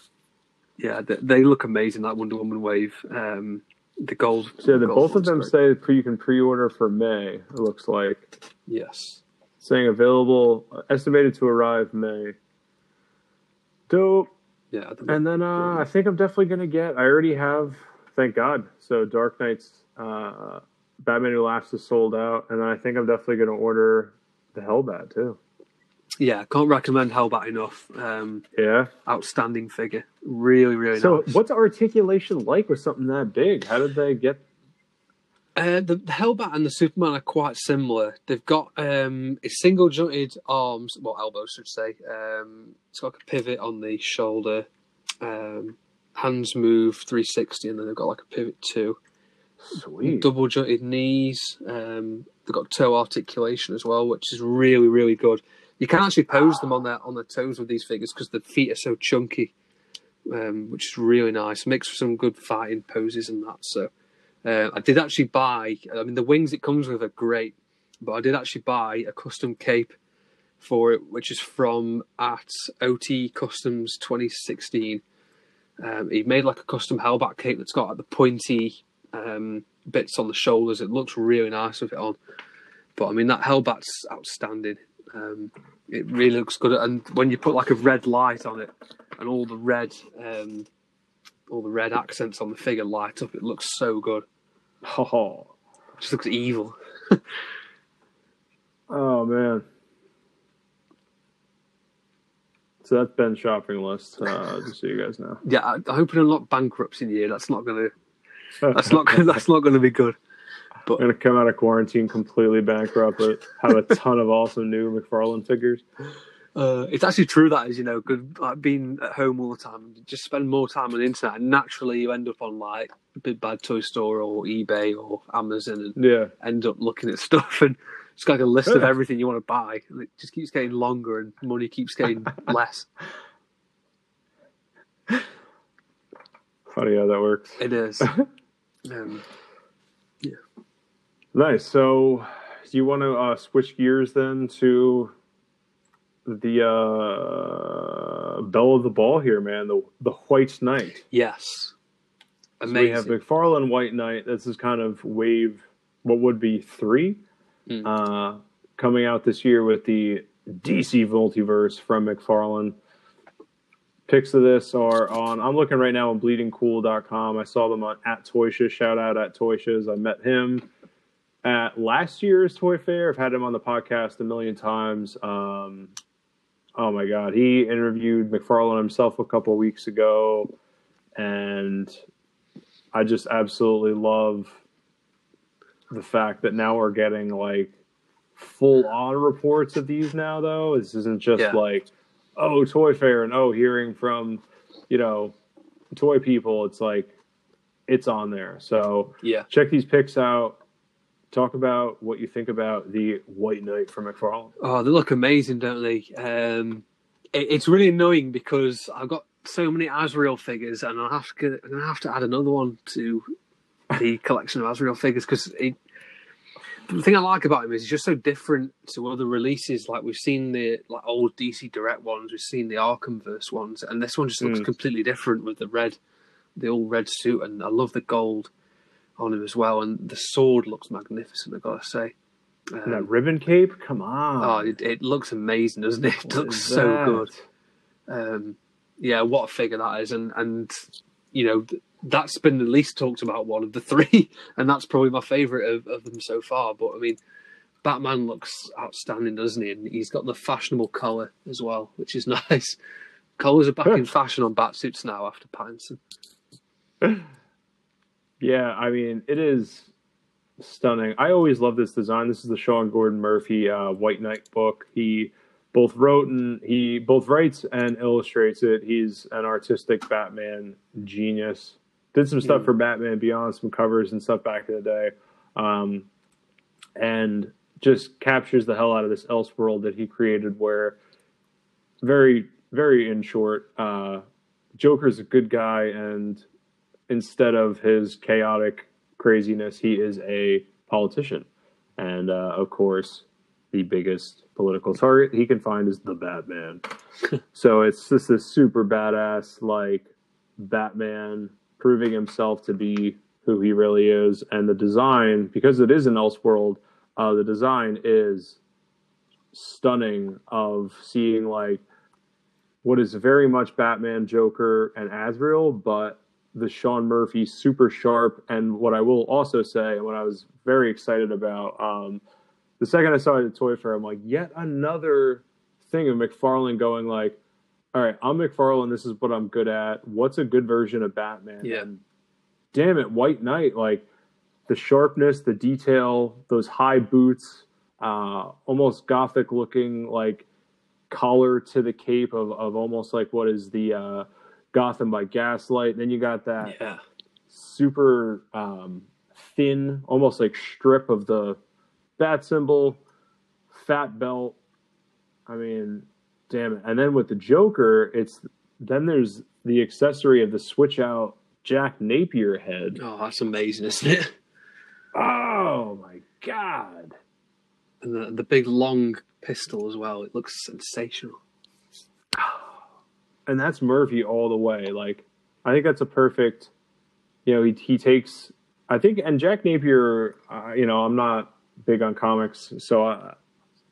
yeah, they, they look amazing. That Wonder Woman wave, um, the gold. So yeah, the, gold both of them great. say pre, you can pre-order for May. It looks like yes. saying available, estimated to arrive May. Dope. Yeah, And then uh, I think I'm definitely gonna get. I already have. Thank God. So Dark Knight's uh, Batman Who Laughs is sold out, and then I think I'm definitely gonna order the Hellbat too. Yeah, can't recommend Hellbat enough. Um, Yeah. outstanding figure, really, really nice. So nice. what's articulation like with something that big? How did they get? Uh, the, the Hellbat and the Superman are quite similar. They've got um, a single jointed arms, well, elbows, should say. Um, it's got like a pivot on the shoulder. Um, hands move 360, and then they've got like a pivot too. Sweet. Double jointed knees. Um, they've got toe articulation as well, which is really, really good. You can't actually pose them on their on their toes with these figures because the feet are so chunky, um, which is really nice. Makes for some good fighting poses and that. So. Uh, I did actually buy. I mean, the wings it comes with are great, but I did actually buy a custom cape for it, which is from at OT Customs 2016. Um, he made like a custom Hellbat cape that's got like, the pointy um, bits on the shoulders. It looks really nice with it on. But I mean, that Hellbat's outstanding. Um, it really looks good, and when you put like a red light on it, and all the red, um, all the red accents on the figure light up, it looks so good. Oh, It just looks evil. oh man. So that's Ben's shopping list. Uh, just so you guys know. Yeah, I, I hope it unlock bankruptcy in the year. That's not gonna. That's not. Gonna, that's not gonna be good. I'm gonna come out of quarantine completely bankrupt, but have a ton of awesome new McFarlane figures. Uh, it's actually true that is you know good. Like being at home all the time, you just spend more time on the internet, and naturally you end up on like a Big Bad Toy Store or eBay or Amazon, and Yeah, end up looking at stuff and it's got like a list of everything you want to buy. And it just keeps getting longer, and money keeps getting less. funny how that works. It is. Um, Nice. So, do you want to uh, switch gears then to the uh, bell of the ball here, man? The the White Knight. yes. So we have McFarlane White Knight. This is kind of wave, what would be three, Mm. uh, coming out this year with the DC Multiverse from McFarlane. Pics of this are on. I'm looking right now on BleedingCool.com. I saw them on at Toysha. Shout out at Toysha's. I met him at last year's Toy Fair. I've had him on the podcast a million times. Um, oh my God, he interviewed McFarlane himself a couple weeks ago, and I just absolutely love the fact that now we're getting like full on reports of these now. Though this isn't just Yeah. like oh Toy Fair and oh hearing from you know toy people. It's like it's on there. So Yeah. check these pics out. Talk about what you think about the White Knight from McFarlane. Oh, they look amazing, don't they? Um, it, it's really annoying because I've got so many Azrael figures, and I'll have to. I'm gonna have to add another one to the collection of Azrael figures because it. the thing I like about him is he's just so different to other releases. Like we've seen the like old DC Direct ones, we've seen the Arkhamverse ones, and this one just looks Mm. completely different with the red, the all red suit, and I love the gold on him as well. And the sword looks magnificent. I've gotta say. Um, that ribbon cape, come on. oh, it, it looks amazing, doesn't it? It What looks so that? good. Um, yeah, what a figure that is, and and you know th- that's been the least talked about one of the three, and that's probably my favourite of, of them so far. But I mean, Batman looks outstanding, doesn't he? And he's got the fashionable collar as well, which is nice. Collars are back in fashion on batsuits now after Pattinson. Yeah, I mean, it is stunning. I always love this design. This is the Sean Gordon Murphy uh, White Knight book. He both wrote and he both writes and illustrates it. He's an artistic Batman genius. Did some stuff Mm. for Batman Beyond, some covers and stuff back in the day, um, and just captures the hell out of this Elseworld that he created. Where very, very in short, uh, Joker's a good guy, and instead of his chaotic craziness, he is a politician. And uh, of course, the biggest political target he can find is the Batman. so it's just this super badass, like Batman proving himself to be who he really is. And the design, because it is an Elseworld, uh, the design is stunning of seeing like what is very much Batman, Joker, and Azrael, but the Sean Murphy super sharp. And what I will also say, and what I was very excited about, um, the second I saw it at Toy Fair, I'm like, yet another thing of McFarlane going like, all right, I'm McFarlane. This is what I'm good at. What's a good version of Batman? Yeah. And damn it, White Knight, like the sharpness, the detail, those high boots, uh, almost gothic looking, like collar to the cape of, of almost like what is the uh, Gotham by Gaslight. Then you got that Yeah, super um, thin, almost like strip of the bat symbol, fat belt. I mean, damn it. And then with the Joker, it's then there's the accessory of the switch out Jack Napier head. oh, that's amazing, isn't it? Oh my god. And the, the big long pistol as well. It looks sensational. And that's Murphy all the way. Like, I think that's a perfect. You know, he he takes. I think, and Jack Napier. Uh, you know, I'm not big on comics, so I,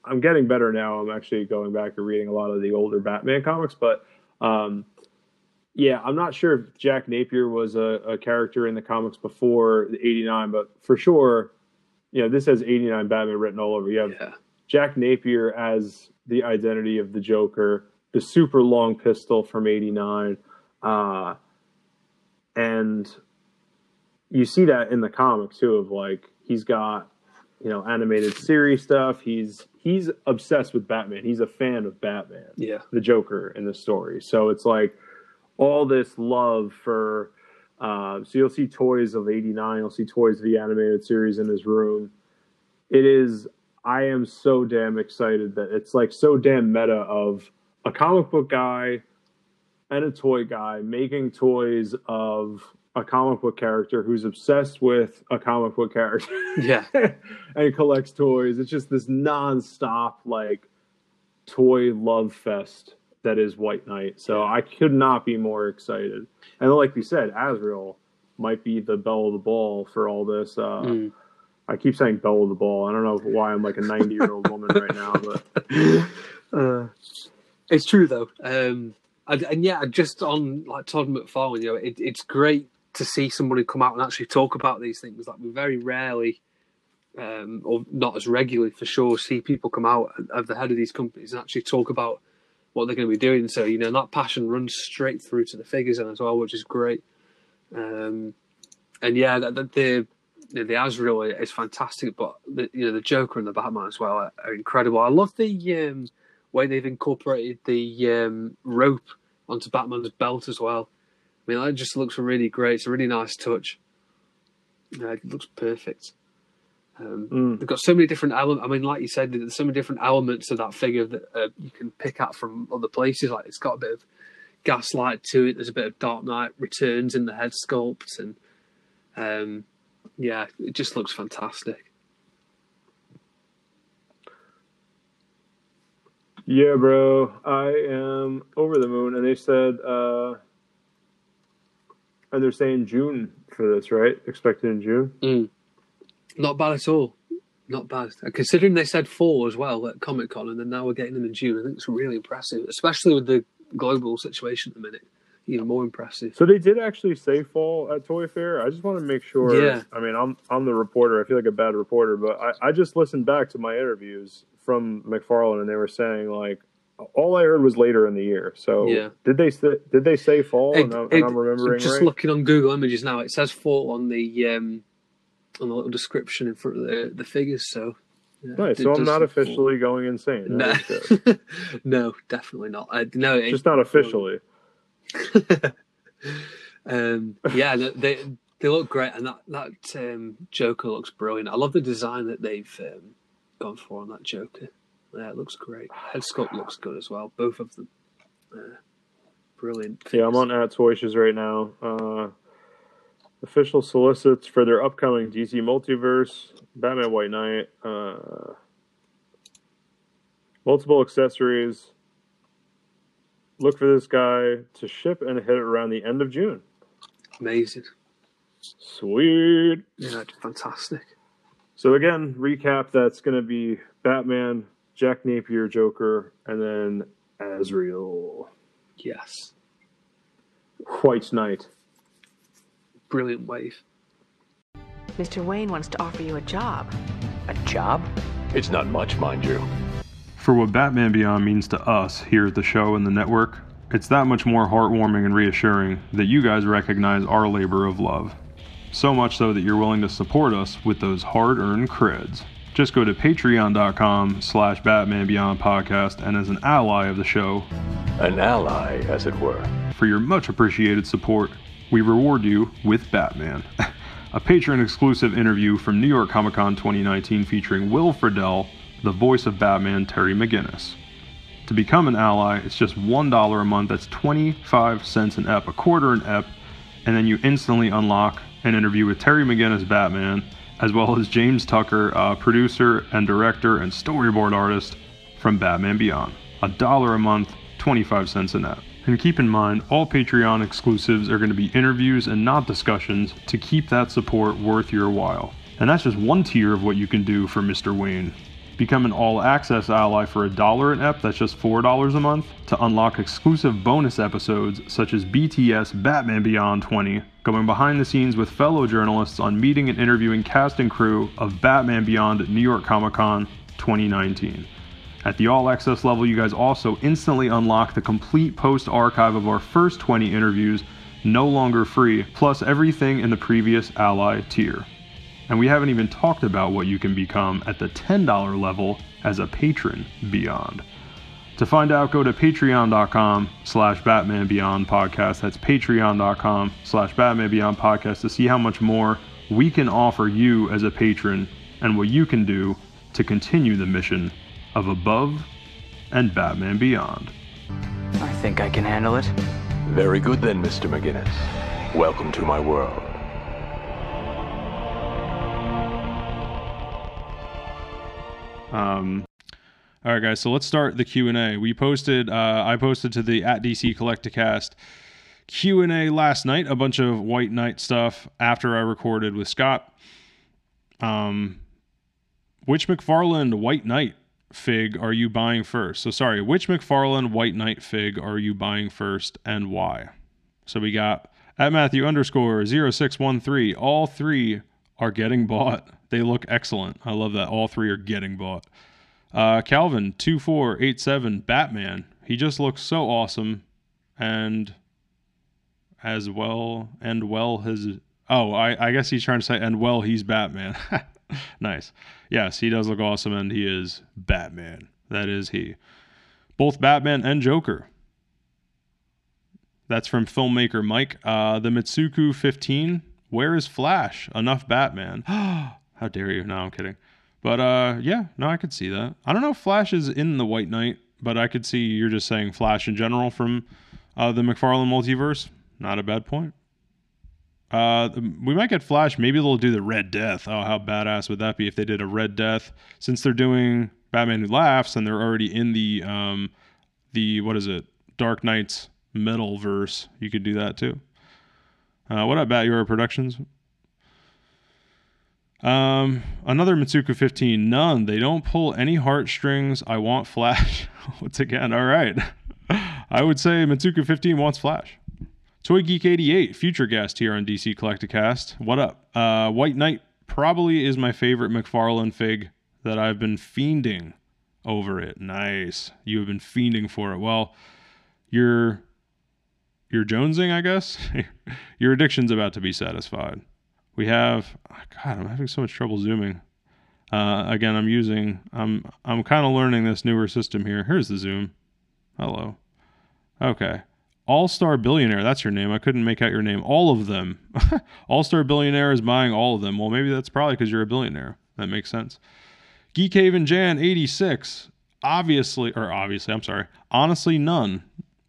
I'm getting better now. I'm actually going back and reading a lot of the older Batman comics, but um, yeah, I'm not sure if Jack Napier was a, a character in the comics before the '89, but for sure, you know, this has '89 Batman written all over. You have Yeah, Jack Napier as the identity of the Joker, the super long pistol from '89, uh, and you see that in the comic too. Of like he's got you know animated series stuff. He's he's obsessed with Batman. He's a fan of Batman yeah, the Joker in the story. So it's like all this love for. Uh, so you'll see toys of '89. You'll see toys of the animated series in his room. It is. I am so damn excited that it's like so damn meta of a comic book guy and a toy guy making toys of a comic book character who's obsessed with a comic book character yeah. and collects toys. It's just this nonstop like toy love fest that is White Knight. So I could not be more excited. And like we said, Azrael might be the bell of the ball for all this. Uh, Mm. I keep saying bell of the ball. I don't know why I'm like a 90 year old woman right now, but Uh, it's true though, um, and, and yeah, just on like Todd McFarlane, you know, it, it's great to see somebody come out and actually talk about these things. Like we very rarely, um, or not as regularly for sure, see people come out at the head of these companies and actually talk about what they're going to be doing. So you know, that passion runs straight through to the figures and as well, which is great. Um, and yeah, the the, the, the Azrael is fantastic, but the, you know the Joker and the Batman as well are, are incredible. I love the um, way they've incorporated the um, rope onto Batman's belt as well. I mean, that just looks really great. It's a really nice touch. Uh, it looks perfect. Um, Mm. They've got so many different elements. I mean, like you said, there's so many different elements of that figure that uh, you can pick out from other places. Like it's got a bit of gaslight to it. There's a bit of Dark Knight Returns in the head sculpt, and um, yeah, it just looks fantastic. Yeah, bro. I am over the moon, and they said, uh, and they're saying June for this, right? Expected in June. Mm. Not bad at all. Not bad. Considering they said fall as well at Comic Con, and then now we're getting them in June, I think it's really impressive, especially with the global situation at the minute. Even more impressive. So they did actually say fall at Toy Fair. I just want to make sure. Yeah. I mean, I'm I'm the reporter. I feel like a bad reporter, but I, I just listened back to my interviews from McFarlane, and they were saying like all I heard was later in the year. So Yeah. did they say, did they say fall? It- and, I'm, it- and I'm remembering just right. looking on Google Images now, it says fall on the um, on the little description in front of the the figures. So yeah, nice. So I'm not say fall. officially going insane. No, no, definitely not. Uh, no, it, just not officially. um, yeah, they- they they look great, and that that um, Joker looks brilliant. I love the design that they've um, gone for on that Joker. Yeah, it looks great. Head sculpt looks good as well. Both of them, uh, brilliant. Yeah, I'm on at Toy Shiz right now. Uh, official solicits for their upcoming DC Multiverse, Batman White Knight, uh, multiple accessories. Look for this guy to ship and hit it around the end of June. amazing. Sweet. Yeah, fantastic. So again, recap that's going to be Batman, Jack Napier, Joker, and then Azrael, Yes, White Knight. brilliant wave. Mr. Wayne wants to offer you a job. A job? It's not much, mind you. For what Batman Beyond means to us here at the show and the network, it's that much more heartwarming and reassuring that you guys recognize our labor of love. So much so that you're willing to support us with those hard-earned creds. Just go to patreon.com slash Batman Beyond podcast and as an ally of the show, An ally, as it were. for your much appreciated support, we reward you with Batman. a patron exclusive interview from New York Comic Con 2019 featuring Will Friedle, the voice of Batman Terry McGinnis. To become an ally, it's just $1 a month, that's 25 cents an ep, a quarter an ep, and then you instantly unlock an interview with Terry McGinnis Batman, as well as James Tucker, uh, producer and director and storyboard artist from Batman Beyond. A dollar a month, 25 cents a ep. And keep in mind, all Patreon exclusives are going to be interviews and not discussions to keep that support worth your while. And that's just one tier of what you can do for Mr. Wayne. Become an all access ally for a dollar an ep, that's just $4 a month, to unlock exclusive bonus episodes such as BTS Batman Beyond 20, going behind the scenes with fellow journalists on meeting and interviewing cast and crew of Batman Beyond New York Comic Con 2019. At the all access level, you guys also instantly unlock the complete post archive of our first 20 interviews, no longer free, plus everything in the previous ally tier. And we haven't even talked about what you can become at the $10 level as a patron beyond. To find out, go to patreon.com slash Batman Beyond Podcast. That's patreon.com slash Batman Beyond Podcast to see how much more we can offer you as a patron and what you can do to continue the mission of Above and Batman Beyond. I think I can handle it. Very good then, Mr. McGinnis. Welcome to my world. Um, all right, guys. So let's start the Q and A. We posted, uh, I posted to the at DC Collecticast Q and A last night. A bunch of White Knight stuff after I recorded with Scott. Um, which McFarlane White Knight fig are you buying first? So sorry, which McFarlane White Knight fig are you buying first and why? So we got at Matthew underscore 0613. All three are getting bought. They look excellent. I love that. All three are getting bought. Uh, Calvin 2487 Batman. He just looks so awesome. And as well, and well, his. Oh, I, I guess he's trying to say, and well, he's Batman. nice. Yes, he does look awesome, and he is Batman. That is he. Both Batman and Joker. That's from filmmaker Mike. Uh, the Mitsuku 15. Where is Flash? Enough Batman. How dare you? No, I'm kidding. But uh, yeah, no, I could see that. I don't know if Flash is in the White Knight, but I could see you're just saying Flash in general from uh, the McFarlane multiverse. Not a bad point. Uh, we might get Flash. Maybe they'll do the Red Death. Oh, how badass would that be if they did a Red Death? Since they're doing Batman Who Laughs, and they're already in the um, the what is it, Dark Knight's metal verse. You could do that too. Uh, what about your Productions? Um, another Mitsuka 15. None. They don't pull any heartstrings. I want Flash. Once again, all right. I would say Mitsuka 15 wants Flash. Toy Geek 88, future guest here on DC Collecticast. What up? Uh, White Knight probably is my favorite McFarlane fig that I've been fiending over it. Nice. You have been fiending for it. Well, you're you're jonesing, I guess. Your addiction's about to be satisfied. We have God, I'm having so much trouble zooming. Uh, again, I'm using I'm I'm kind of learning this newer system here. Here's the zoom. Hello. Okay. All Star Billionaire, that's your name. I couldn't make out your name. All of them. all Star Billionaire is buying all of them. Well, maybe that's probably because you're a billionaire. That makes sense. Geek Haven Jan 86. Obviously, or obviously, I'm sorry. Honestly, none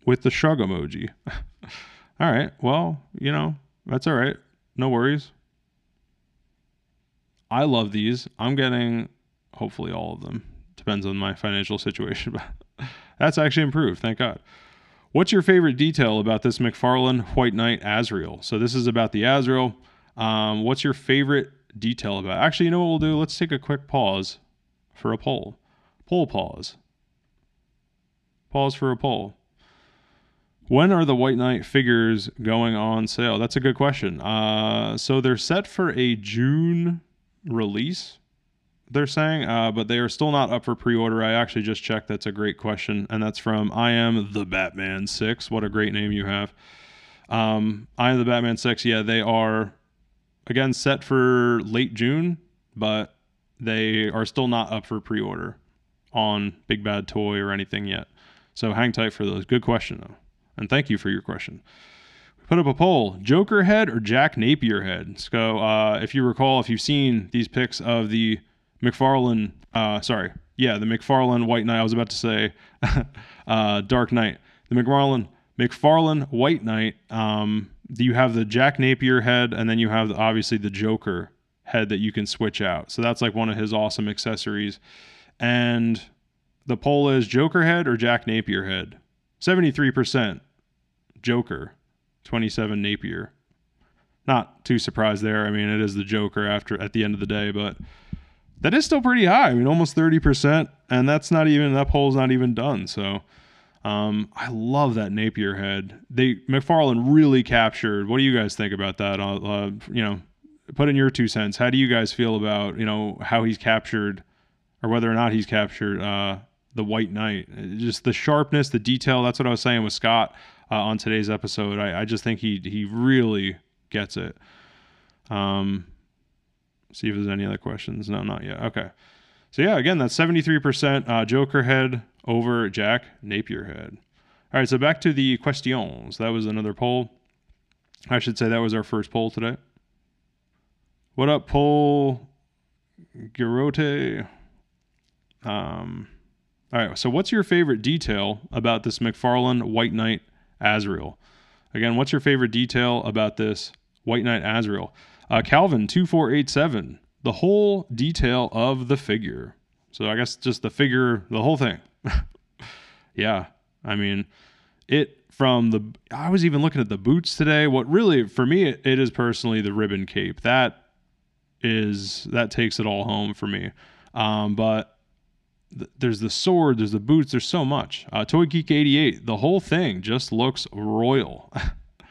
with the shrug emoji. all right. Well, you know, that's all right. No worries. I love these. I'm getting hopefully all of them. Depends on my financial situation, but that's actually improved. Thank God. What's your favorite detail about this McFarlane White Knight Azrael? So this is about the Azrael. Um, what's your favorite detail about? It? Actually, you know what we'll do? Let's take a quick pause for a poll. Poll pause. Pause for a poll. When are the White Knight figures going on sale? That's a good question. Uh, so they're set for a June release, they're saying, uh, but they are still not up for pre-order. I actually just checked. That's a great question, and that's from I am the Batman Six. What a great name you have. Um, I am the Batman Six. Yeah, they are again set for late June, but they are still not up for pre-order on Big Bad Toy or anything yet. So hang tight for those. Good question though, and thank you for your question We put up a poll Joker head or Jack Napier head. So, uh, if you recall, if you've seen these pics of the McFarlane, uh, sorry, yeah, the McFarlane White Knight, I was about to say uh, Dark Knight. The McFarlane, McFarlane White Knight, um, you have the Jack Napier head, and then you have the, obviously the Joker head that you can switch out. So that's like one of his awesome accessories. And the poll is Joker head or Jack Napier head? 73% Joker. 27 Napier. Not too surprised there. I mean, it is the Joker after at the end of the day, but that is still pretty high. I mean, almost 30%, and that's not even that poll's not even done. So, um, I love that Napier head. They McFarlane really captured. What do you guys think about that? Uh, uh, you know, put in your two cents. How do you guys feel about you know how he's captured, or whether or not he's captured uh, the White Knight? Just the sharpness, the detail. That's what I was saying with Scott uh, on today's episode. I, I, just think he he really gets it. Um, see if there's any other questions. No, not yet. Okay. So yeah, again, that's 73% uh, Joker head over Jack Napier head. All right, so back to the questions. That was another poll. I should say that was our first poll today. What up, poll? Girote. Um, all right, so what's your favorite detail about this McFarlane White Knight Azrael. Again, what's your favorite detail about this White Knight Azrael? Uh, Calvin two four eight seven. The whole detail of the figure. So I guess just the figure, the whole thing. yeah, I mean, it from the. I was even looking at the boots today. What really, for me, it, it is personally the ribbon cape. That is that takes it all home for me. Um, but there's the sword, there's the boots, there's so much. Uh, Toy Geek 88, the whole thing just looks royal.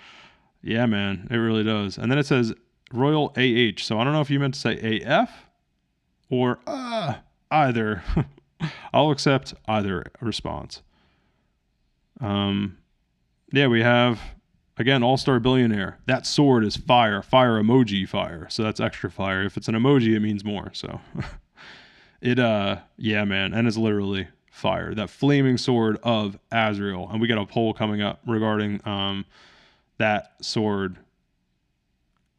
yeah, man, it really does. And then it says Royal AH. So I don't know if you meant to say AF or uh, either. I'll accept either response. Um, yeah, we have again All Star Billionaire. That sword is fire, fire emoji, fire. So that's extra fire. If it's an emoji, it means more. So. It uh yeah, man, and it's literally fire. That flaming sword of Azrael. And we got a poll coming up regarding um that sword.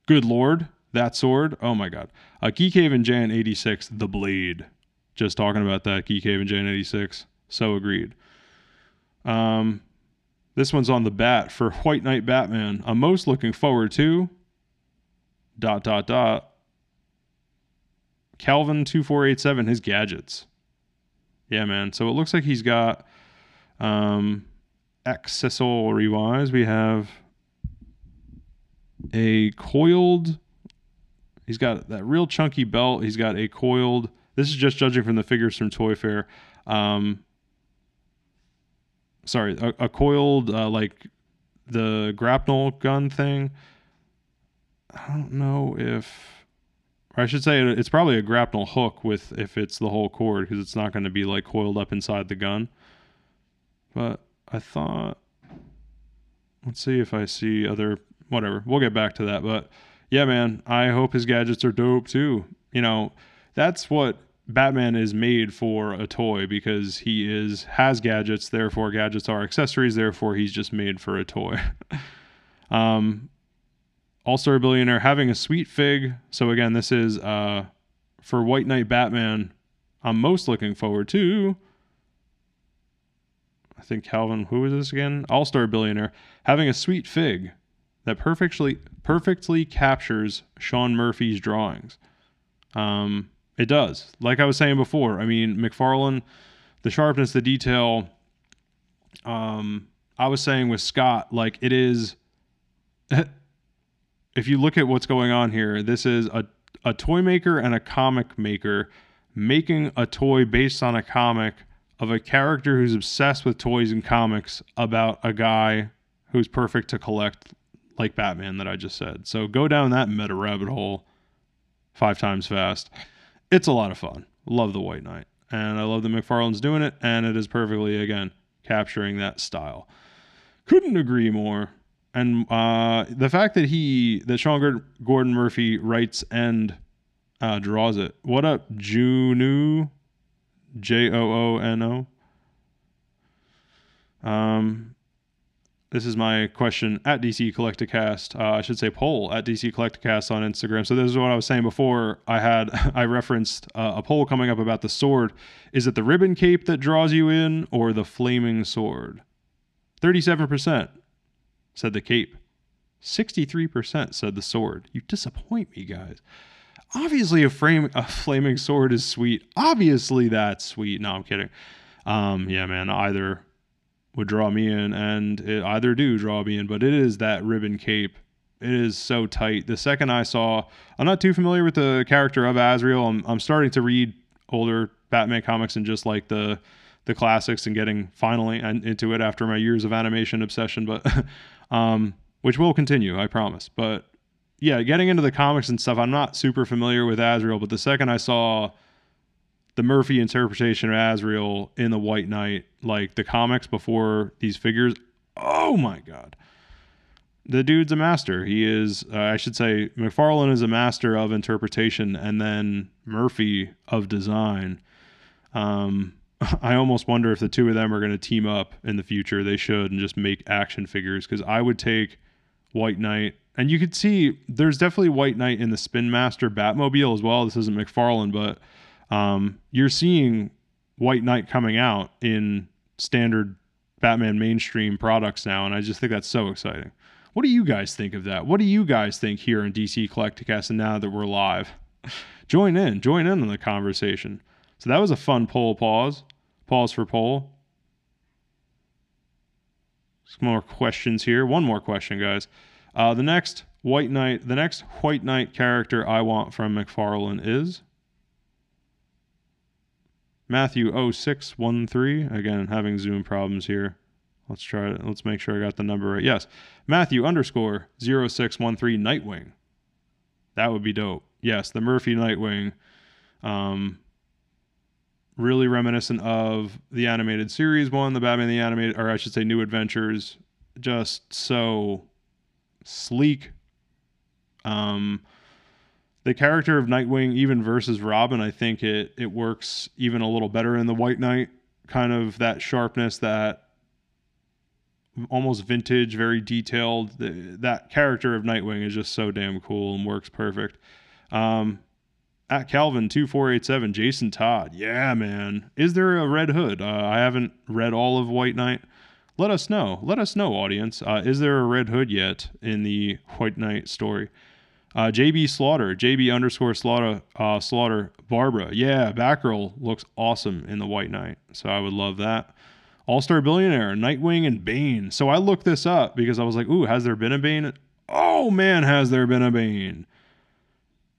Good lord, that sword. Oh my god. Uh Geek Haven Jan 86, the blade. Just talking about that Geek Haven Jan 86. So agreed. Um this one's on the bat for White Knight Batman. I'm most looking forward to dot dot dot Calvin2487, his gadgets. Yeah, man. So it looks like he's got um, accessory wise, we have a coiled. He's got that real chunky belt. He's got a coiled. This is just judging from the figures from Toy Fair. Um, sorry, a, a coiled uh, like the grapnel gun thing. I don't know if or I should say it's probably a grapnel hook with if it's the whole cord because it's not going to be like coiled up inside the gun. But I thought, let's see if I see other whatever. We'll get back to that. But yeah, man, I hope his gadgets are dope too. You know, that's what Batman is made for a toy because he is has gadgets. Therefore, gadgets are accessories. Therefore, he's just made for a toy. um, all Star Billionaire having a sweet fig. So again, this is uh, for White Knight Batman. I'm most looking forward to. I think Calvin, who is this again? All Star Billionaire having a sweet fig that perfectly perfectly captures Sean Murphy's drawings. Um, it does. Like I was saying before, I mean McFarlane, the sharpness, the detail. Um, I was saying with Scott, like it is. if you look at what's going on here, this is a, a toy maker and a comic maker making a toy based on a comic of a character who's obsessed with toys and comics about a guy who's perfect to collect like Batman that I just said. So go down that meta rabbit hole five times fast. It's a lot of fun. Love the White Knight. And I love that McFarlane's doing it, and it is perfectly, again, capturing that style. Couldn't agree more and uh, the fact that he that Sean Gordon Murphy writes and uh, draws it. What up, Juno? J O O N O. Um, this is my question at DC Collecticast. Uh, I should say poll at DC Collecticast on Instagram. So this is what I was saying before. I had I referenced uh, a poll coming up about the sword. Is it the ribbon cape that draws you in, or the flaming sword? Thirty-seven percent said the cape. 63% said the sword. You disappoint me, guys. Obviously, a frame a flaming sword is sweet. Obviously, that's sweet. No, I'm kidding. Um, yeah, man, either would draw me in, and it either do draw me in, but it is that ribbon cape. It is so tight. The second I saw, I'm not too familiar with the character of Azrael. I'm, I'm starting to read older Batman comics and just like the the classics and getting finally into it after my years of animation obsession. But um, which will continue, I promise. But yeah, getting into the comics and stuff, I'm not super familiar with Azrael, but the second I saw the Murphy interpretation of Azrael in the White Knight, like the comics before these figures, oh my god. The dude's a master. He is, uh, I should say, McFarlane is a master of interpretation, and then Murphy of design. Um, I almost wonder if the two of them are going to team up in the future. They should and just make action figures because I would take White Knight. And you could see there's definitely White Knight in the Spin Master Batmobile as well. This isn't McFarlane, but um, you're seeing White Knight coming out in standard Batman mainstream products now. And I just think that's so exciting. What do you guys think of that? What do you guys think here in DC Collecticast and now that we're live? join in, join in on the conversation. So that was a fun poll pause. Pause for poll. Some more questions here. One more question, guys. Uh, the next White Knight, the next White Knight character I want from McFarlane is Matthew 0613. Again, having Zoom problems here. Let's try it. Let's make sure I got the number right. Yes. Matthew underscore 0613 Nightwing. That would be dope. Yes, the Murphy Nightwing. Um, really reminiscent of the animated series one, the Batman the animated, or I should say, New Adventures. Just so sleek. Um, the character of Nightwing, even versus Robin, I think it it works even a little better in the White Knight. Kind of that sharpness, that almost vintage, very detailed. The, that character of Nightwing is just so damn cool and works perfect. Um, at Calvin two four eight seven, Jason Todd. Yeah, man. Is there a Red Hood? Uh, I haven't read all of White Knight. Let us know. Let us know, audience. Uh, is there a Red Hood yet in the White Knight story? Uh, JB Slaughter, JB underscore Slaughter, uh, Slaughter Barbara. Yeah, Batgirl looks awesome in the White Knight. So I would love that. All Star Billionaire, Nightwing, and Bane. So I looked this up because I was like, ooh, has there been a Bane? Oh man, has there been a Bane?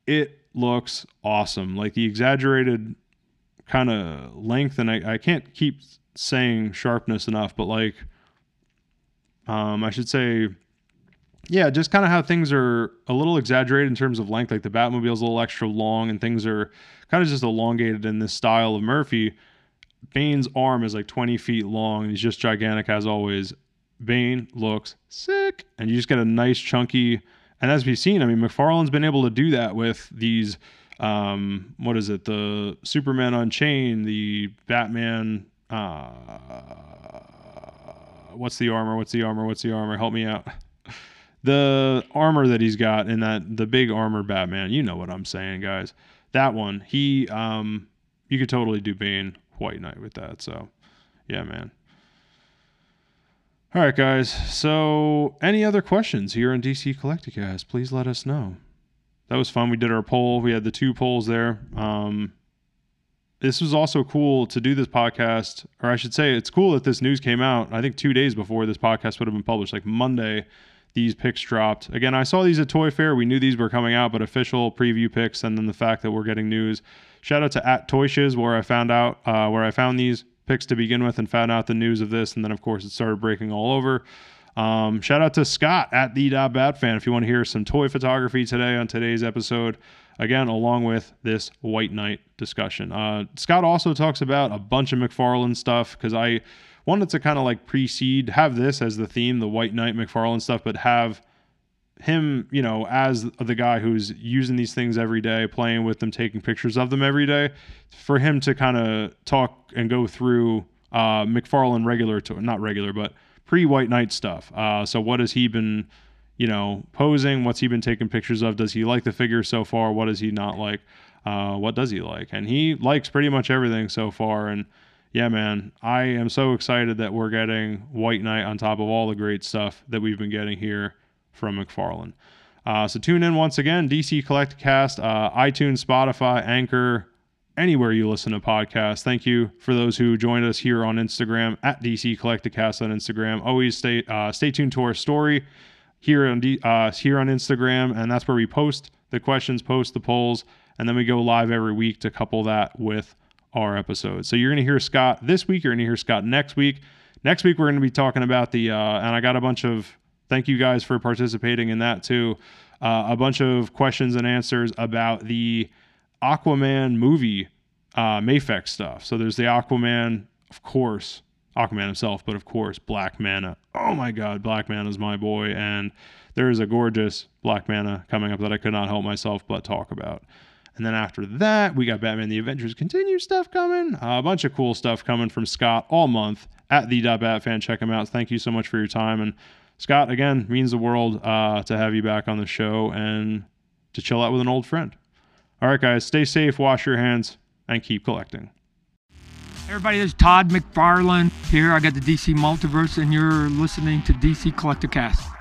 It looks awesome. Like the exaggerated kind of length, and I, I can't keep saying sharpness enough, but like, um, I should say, yeah, just kind of how things are a little exaggerated in terms of length. Like the Batmobile's a little extra long, and things are kind of just elongated in this style of Murphy. Bane's arm is like 20 feet long, and he's just gigantic as always. Bane looks sick, and you just get a nice chunky. And as we've seen, I mean, McFarlane's been able to do that with these. Um, what is it? The Superman Unchained, the Batman. Uh, what's the armor? What's the armor? What's the armor? Help me out. The armor that he's got in that the big armor Batman. You know what I'm saying, guys. That one. He. Um, you could totally do Bane White Knight with that. So, yeah, man. All right, guys. So, any other questions here on DC Collecticast? Please let us know. That was fun. We did our poll. We had the two polls there. Um, this was also cool to do this podcast, or I should say, it's cool that this news came out. I think two days before this podcast would have been published, like Monday. These pics dropped. Again, I saw these at Toy Fair. We knew these were coming out, but official preview pics, and then the fact that we're getting news. Shout out to at Toy Shiz, where I found out uh, where I found these pics to begin with and found out the news of this. And then, of course, it started breaking all over. Um, shout out to Scott at the Bat Fan if you want to hear some toy photography today on today's episode. Again, along with this White Knight discussion. Uh, Scott also talks about a bunch of McFarlane stuff because I wanted to kind of like precede, have this as the theme, the White Knight McFarlane stuff, but have him, you know, as the guy who's using these things every day, playing with them, taking pictures of them every day, for him to kind of talk and go through uh, McFarlane regular to not regular, but pre White Knight stuff. Uh, so what has he been, you know, posing? What's he been taking pictures of? Does he like the figure so far? What does he not like? Uh, what does he like? And he likes pretty much everything so far. And yeah, man, I am so excited that we're getting White Knight on top of all the great stuff that we've been getting here from McFarlane. Uh, so tune in once again, DC Collecticast, uh, iTunes, Spotify, Anchor, anywhere you listen to podcasts. Thank you for those who joined us here on Instagram at DC Collecticast on Instagram. Always stay uh, stay tuned to our story here on D, uh, here on Instagram, and that's where we post the questions, post the polls, and then we go live every week to couple that with our episodes. So you're going to hear Scott this week. You're going to hear Scott next week. Next week we're going to be talking about the, uh, and I got a bunch of thank you guys for participating in that too. Uh, a bunch of questions and answers about the Aquaman movie uh, Mafex stuff. So there's the Aquaman, of course, Aquaman himself, but of course, Black Manta. Oh my God, Black Manta's my boy. And there is a gorgeous Black Manta coming up that I could not help myself but talk about. And then after that, we got Batman the Adventures Continue stuff coming. Uh, a bunch of cool stuff coming from Scott all month at the Bat fan. Check him out. Thank you so much for your time. And Scott, again, means the world uh, to have you back on the show and to chill out with an old friend. All right, guys, stay safe, wash your hands, and keep collecting. Everybody, this is Todd McFarlane here. I got the DC Multiverse, and you're listening to DC Collecticast.